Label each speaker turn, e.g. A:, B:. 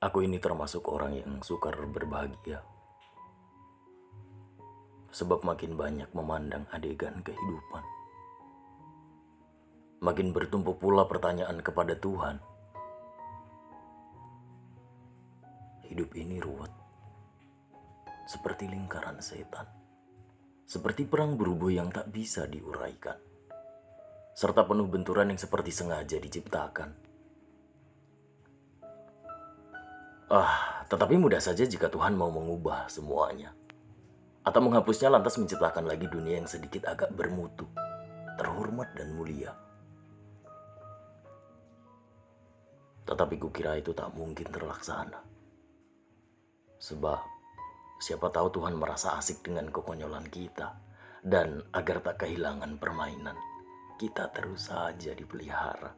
A: Aku ini termasuk orang yang sukar berbahagia. Sebab makin banyak memandang adegan kehidupan. Makin bertumpuk pula pertanyaan kepada Tuhan. Hidup ini ruwet. Seperti lingkaran setan. Seperti perang berubuh yang tak bisa diuraikan. Serta penuh benturan yang seperti sengaja diciptakan. Ah, tetapi mudah saja jika Tuhan mau mengubah semuanya. Atau menghapusnya lantas menciptakan lagi dunia yang sedikit agak bermutu, terhormat dan mulia. Tetapi kukira itu tak mungkin terlaksana. Sebab siapa tahu Tuhan merasa asik dengan kekonyolan kita. Dan agar tak kehilangan permainan, kita terus saja dipelihara.